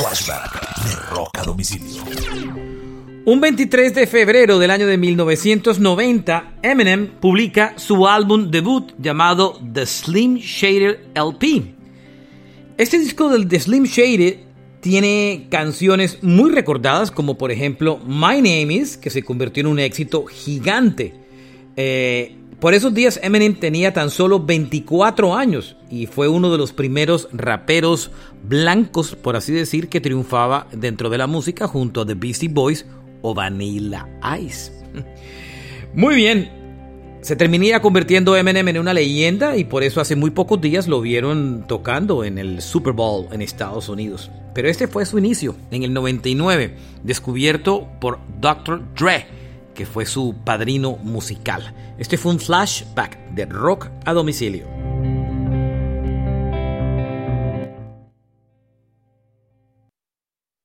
Flashback de Rock Domicilio. Un 23 de febrero del año de 1990, Eminem publica su álbum debut llamado The Slim Shader LP. Este disco del The Slim Shader tiene canciones muy recordadas como por ejemplo My Name Is, que se convirtió en un éxito gigante. Eh, por esos días Eminem tenía tan solo 24 años y fue uno de los primeros raperos blancos, por así decir, que triunfaba dentro de la música junto a The Beastie Boys o Vanilla Ice. Muy bien, se terminía convirtiendo Eminem en una leyenda y por eso hace muy pocos días lo vieron tocando en el Super Bowl en Estados Unidos. Pero este fue su inicio, en el 99, descubierto por Dr. Dre que fue su padrino musical. Este fue un flashback de rock a domicilio.